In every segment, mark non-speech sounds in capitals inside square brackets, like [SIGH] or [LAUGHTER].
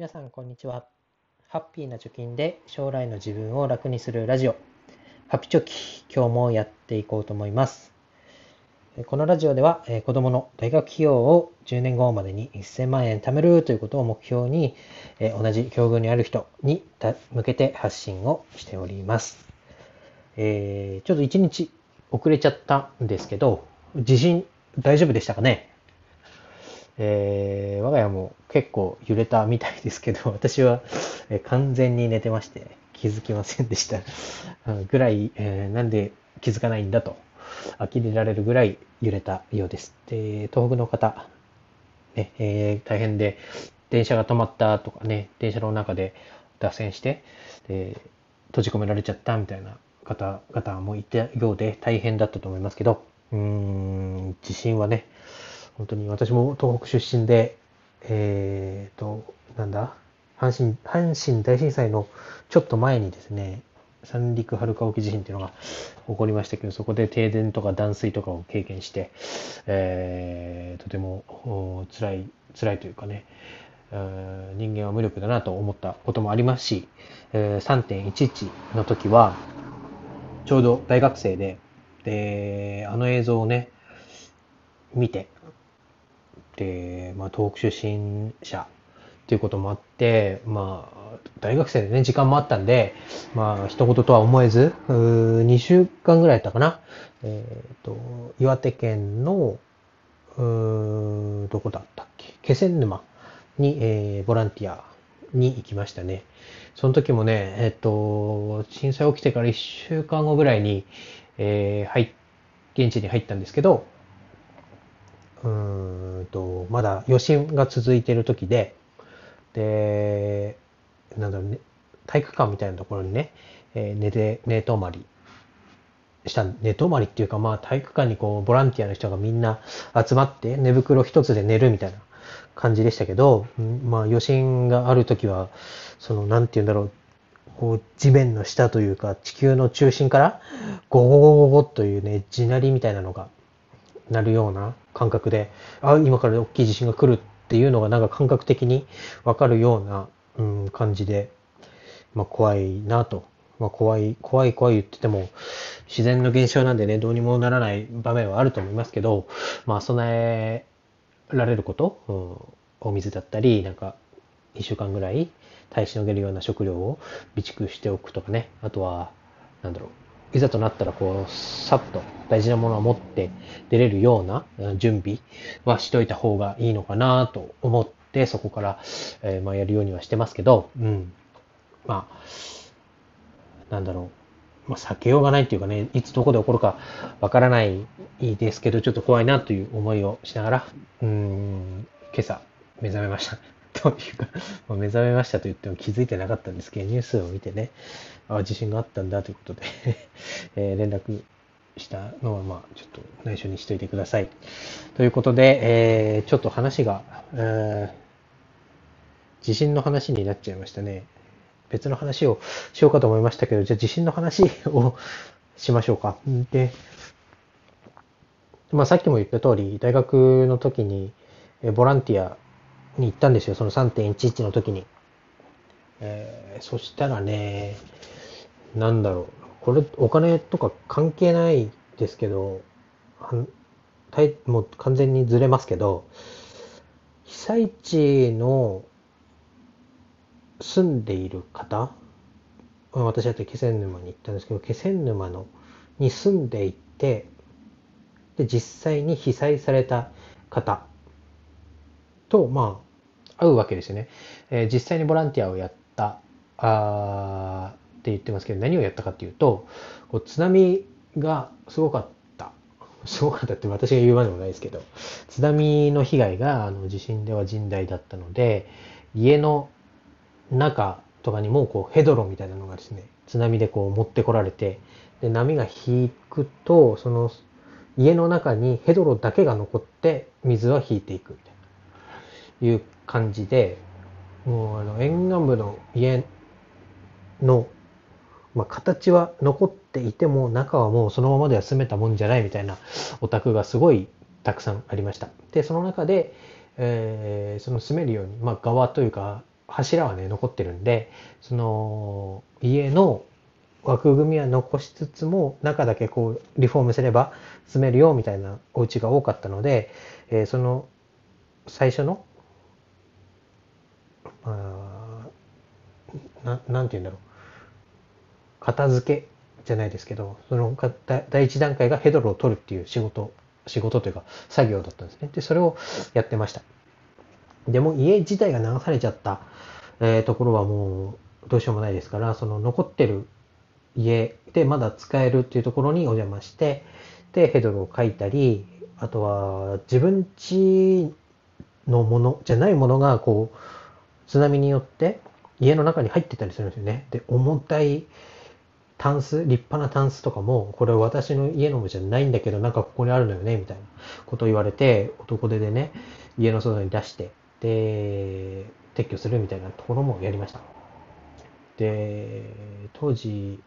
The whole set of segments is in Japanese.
皆さんこんにちは。ハッピーな貯金で将来の自分を楽にするラジオ。ハピチョキ今日もやっていこうと思います。このラジオでは子供の大学費用を10年後までに1000万円貯めるということを目標に同じ境遇にある人に向けて発信をしております。えー、ちょっと1日遅れちゃったんですけど地震大丈夫でしたかね？えー、我が家も結構揺れたみたいですけど、[LAUGHS] 私はえ完全に寝てまして気づきませんでした [LAUGHS] ぐらい、えー、なんで気づかないんだと呆れられるぐらい揺れたようです。で、東北の方、ね、えー、大変で、電車が止まったとかね、電車の中で脱線して、で閉じ込められちゃったみたいな方々もいたようで大変だったと思いますけど、うーん、地震はね、本当に私も東北出身で、えっ、ー、と、なんだ、阪神、阪神大震災のちょっと前にですね、三陸春川沖地震っていうのが起こりましたけど、そこで停電とか断水とかを経験して、えー、とても辛い、辛いというかね、人間は無力だなと思ったこともありますし、え、3.11の時は、ちょうど大学生で、で、あの映像をね、見て、で、まあ、東北出身者っていうこともあって、まあ、大学生でね、時間もあったんで、まあ、一言とは思えず、2週間ぐらいやったかな。えっ、ー、と、岩手県の、どこだったっけ？気仙沼に、えー、ボランティアに行きましたね。その時もね、えっ、ー、と、震災起きてから1週間後ぐらいに、えー、入、現地に入ったんですけど、うんと、まだ余震が続いている時で、で、なんだろうね、体育館みたいなところにね、えー、寝て、寝泊まりした、寝泊まりっていうか、まあ体育館にこう、ボランティアの人がみんな集まって寝袋一つで寝るみたいな感じでしたけど、まあ余震がある時は、その、なんて言うんだろう、こう地面の下というか地球の中心からゴゴゴゴゴというね地鳴りみたいなのがなるような感覚で、あ、今から大きい地震が来るっていうのがなんか感覚的にわかるような、うん、感じで、まあ怖いなと。まあ怖い、怖い怖い言ってても、自然の現象なんでね、どうにもならない場面はあると思いますけど、まあ備えられること、うん、お水だったり、なんか、一週間ぐらい耐えしのげるような食料を備蓄しておくとかね、あとは、なんだろう、いざとなったらこう、さっと大事なものを持って出れるような準備はしといた方がいいのかなと思って、そこから、えー、まあやるようにはしてますけど、うん。まあ、なんだろう。まあ、避けようがないっていうかね、いつどこで起こるかわからないですけど、ちょっと怖いなという思いをしながら、うん、今朝目覚めました。[LAUGHS] というか、目覚めましたと言っても気づいてなかったんですけど、ニュースを見てね、あ地震があったんだということで [LAUGHS] えー、連絡したのは、まあ、ちょっと内緒にしといてください。ということで、えー、ちょっと話が、えー、地震の話になっちゃいましたね。別の話をしようかと思いましたけど、じゃあ地震の話をしましょうか。で、まあさっきも言った通り、大学の時にボランティアに行ったんですよ、その3.11の時に。えー、そしたらね、なんだろう、これお金とか関係ないですけど、もう完全にずれますけど、被災地の住んでいる方、私だって気仙沼に行ったんですけど、気仙沼のに住んでいて、で、実際に被災された方と、まあ、会うわけですよね。えー、実際にボランティアをやったあって言ってますけど、何をやったかっていうと、こう津波がすごかった。すごかったって [LAUGHS] 私が言うまでもないですけど、津波の被害があの地震では甚大だったので、家の中とかにもこうヘドロみたいなのがですね、津波でこう持ってこられて、で波が引くと、その家の中にヘドロだけが残って水は引いていくみたいな、いう感じで、もうあの沿岸部の家の、まあ、形は残っていても中はもうそのままでは住めたもんじゃないみたいなお宅がすごいたくさんありました。で、その中で、えー、その住めるように、まあ、側というか柱はね、残ってるんで、その、家の枠組みは残しつつも、中だけこう、リフォームすれば住めるよみたいなお家が多かったので、えー、その、最初の、あななんて言うんだろう。片付けじゃないですけど、その第一段階がヘドロを取るっていう仕事、仕事というか作業だったんですね。で、それをやってました。でも家自体が流されちゃった、えー、ところはもうどうしようもないですから、その残ってる家でまだ使えるっていうところにお邪魔して、で、ヘドロを書いたり、あとは自分家のものじゃないものがこう津波によって家の中に入ってたりするんですよね。で、重たいタンス、立派なタンスとかも、これ私の家のもじゃないんだけど、なんかここにあるのよね、みたいなことを言われて、男手でね、家の外に出して、で、撤去するみたいなところもやりました。で、当時、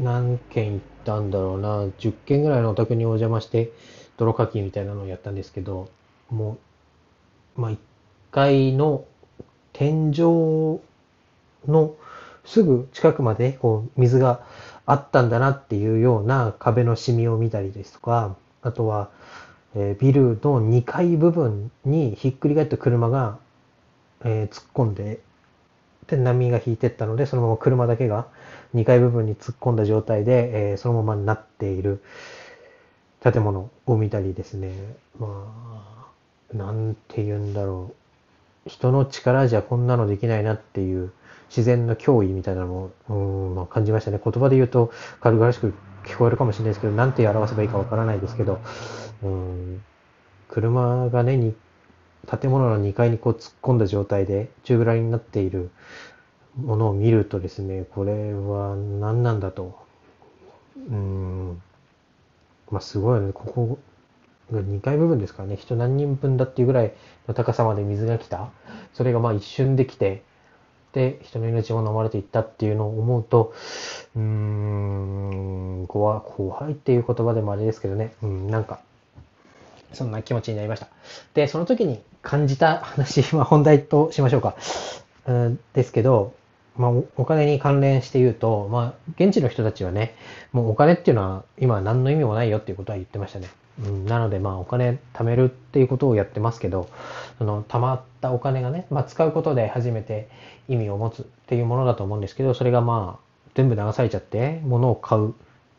何件行ったんだろうな、10件ぐらいのお宅にお邪魔して、泥かきみたいなのをやったんですけど、もう、まあ、階の天井のすぐ近くまでこう水があったんだなっていうような壁のシミを見たりですとか、あとは、えビルの2階部分にひっくり返った車が、え突っ込んで、で、波が引いてったので、そのまま車だけが2階部分に突っ込んだ状態で、えそのままになっている建物を見たりですね、まあ、なんて言うんだろう。人の力じゃこんなのできないなっていう自然の脅威みたいなのを、うんまあ、感じましたね。言葉で言うと軽々しく聞こえるかもしれないですけど、なんて表せばいいかわからないですけど、うん、車がね、に建物の2階にこう突っ込んだ状態で宙ぶらりになっているものを見るとですね、これは何なんだと。うん、まあすごいね、ここ2階部分ですからね、人何人分だっていうぐらいの高さまで水が来た。それがまあ一瞬で来て、で人の命を飲まれていったっていうのを思うと、うーん、怖怖いっていう言葉でもあれですけどね、うん、なんか、そんな気持ちになりました。で、その時に感じた話、[LAUGHS] まあ本題としましょうか。うん、ですけど、まあ、お金に関連して言うと、まあ、現地の人たちはね、もうお金っていうのは今何の意味もないよっていうことは言ってましたね。うん、なので、まあ、お金貯めるっていうことをやってますけど、その貯まったお金がね、まあ、使うことで初めて意味を持つっていうものだと思うんですけど、それがまあ、全部流されちゃって、物を買う。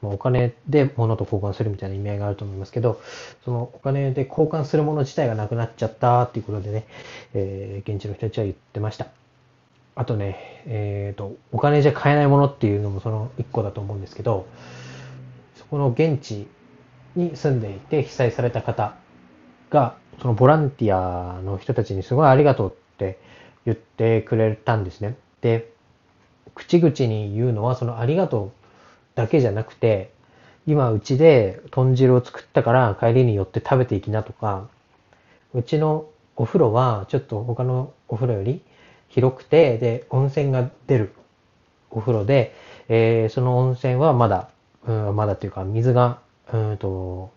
お金で物と交換するみたいな意味合いがあると思いますけど、そのお金で交換するもの自体がなくなっちゃったっていうことでね、えー、現地の人たちは言ってました。あとね、えっ、ー、と、お金じゃ買えないものっていうのもその一個だと思うんですけど、そこの現地に住んでいて被災された方が、そのボランティアの人たちにすごいありがとうって言ってくれたんですね。で、口々に言うのはそのありがとうだけじゃなくて、今うちで豚汁を作ったから帰りに寄って食べていきなとか、うちのお風呂はちょっと他のお風呂より広くて、で、温泉が出るお風呂で、えー、その温泉はまだ、うん、まだというか水がうんと、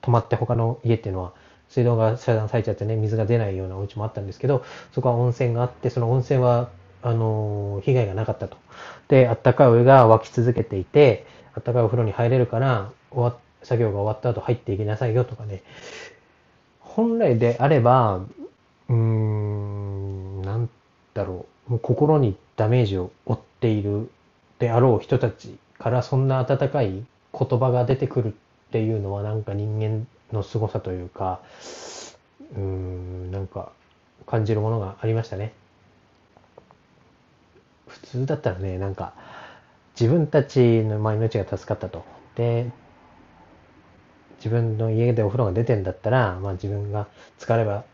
泊まって他の家っていうのは、水道が遮断されちゃってね、水が出ないようなお家もあったんですけど、そこは温泉があって、その温泉は、あの、被害がなかったと。で、あったかいお湯が沸き続けていて、あったかいお風呂に入れるから、終わ作業が終わった後入っていきなさいよとかね。本来であれば、うーん、なんだろう、もう心にダメージを負っているであろう人たちからそんな温かい言葉が出てくるっていうのはなんか人間の凄さというか、うーん、なんか感じるものがありましたね。普通だったらね、なんか自分たちのまあ命が助かったと。で、自分の家でお風呂が出てんだったら、まあ自分が疲れば、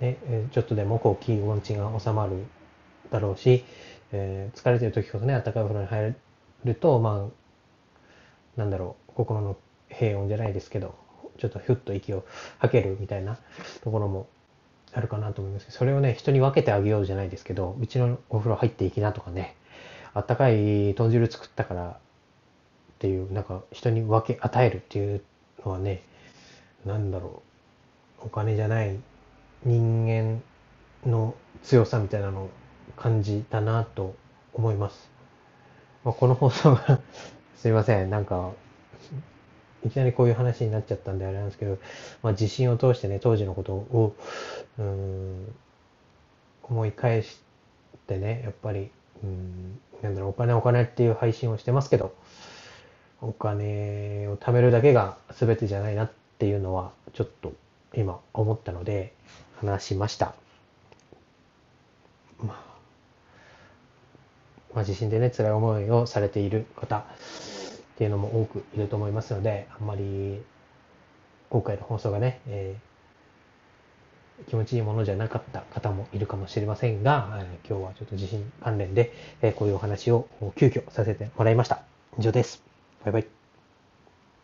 ね、ちょっとでもこう気持ちが収まるだろうし、えー、疲れてる時こそね、暖かいお風呂に入ると、まあ、なんだろう、心の平穏じゃないですけど、ちょっとふっと息を吐けるみたいなところもあるかなと思いますけど、それをね、人に分けてあげようじゃないですけど、うちのお風呂入っていきなとかね、あったかい豚汁作ったからっていう、なんか人に分け、与えるっていうのはね、なんだろう、お金じゃない人間の強さみたいなのを感じたなと思います。まあ、この放送が [LAUGHS] すいません、なんか、いきなりこういう話になっちゃったんであれなんですけど、まあ、地震を通してね、当時のことを、うん、思い返してね、やっぱり、うん、なんだろう、お金お金っていう配信をしてますけど、お金を貯めるだけが全てじゃないなっていうのは、ちょっと今思ったので、話しました。まあ、まあ、地震でね、辛い思いをされている方っていうのも多くいると思いますので、あんまり今回の放送がね、えー、気持ちいいものじゃなかった方もいるかもしれませんが、えー、今日はちょっと地震関連で、えー、こういうお話を急遽させてもらいました。以上です。バイバイ。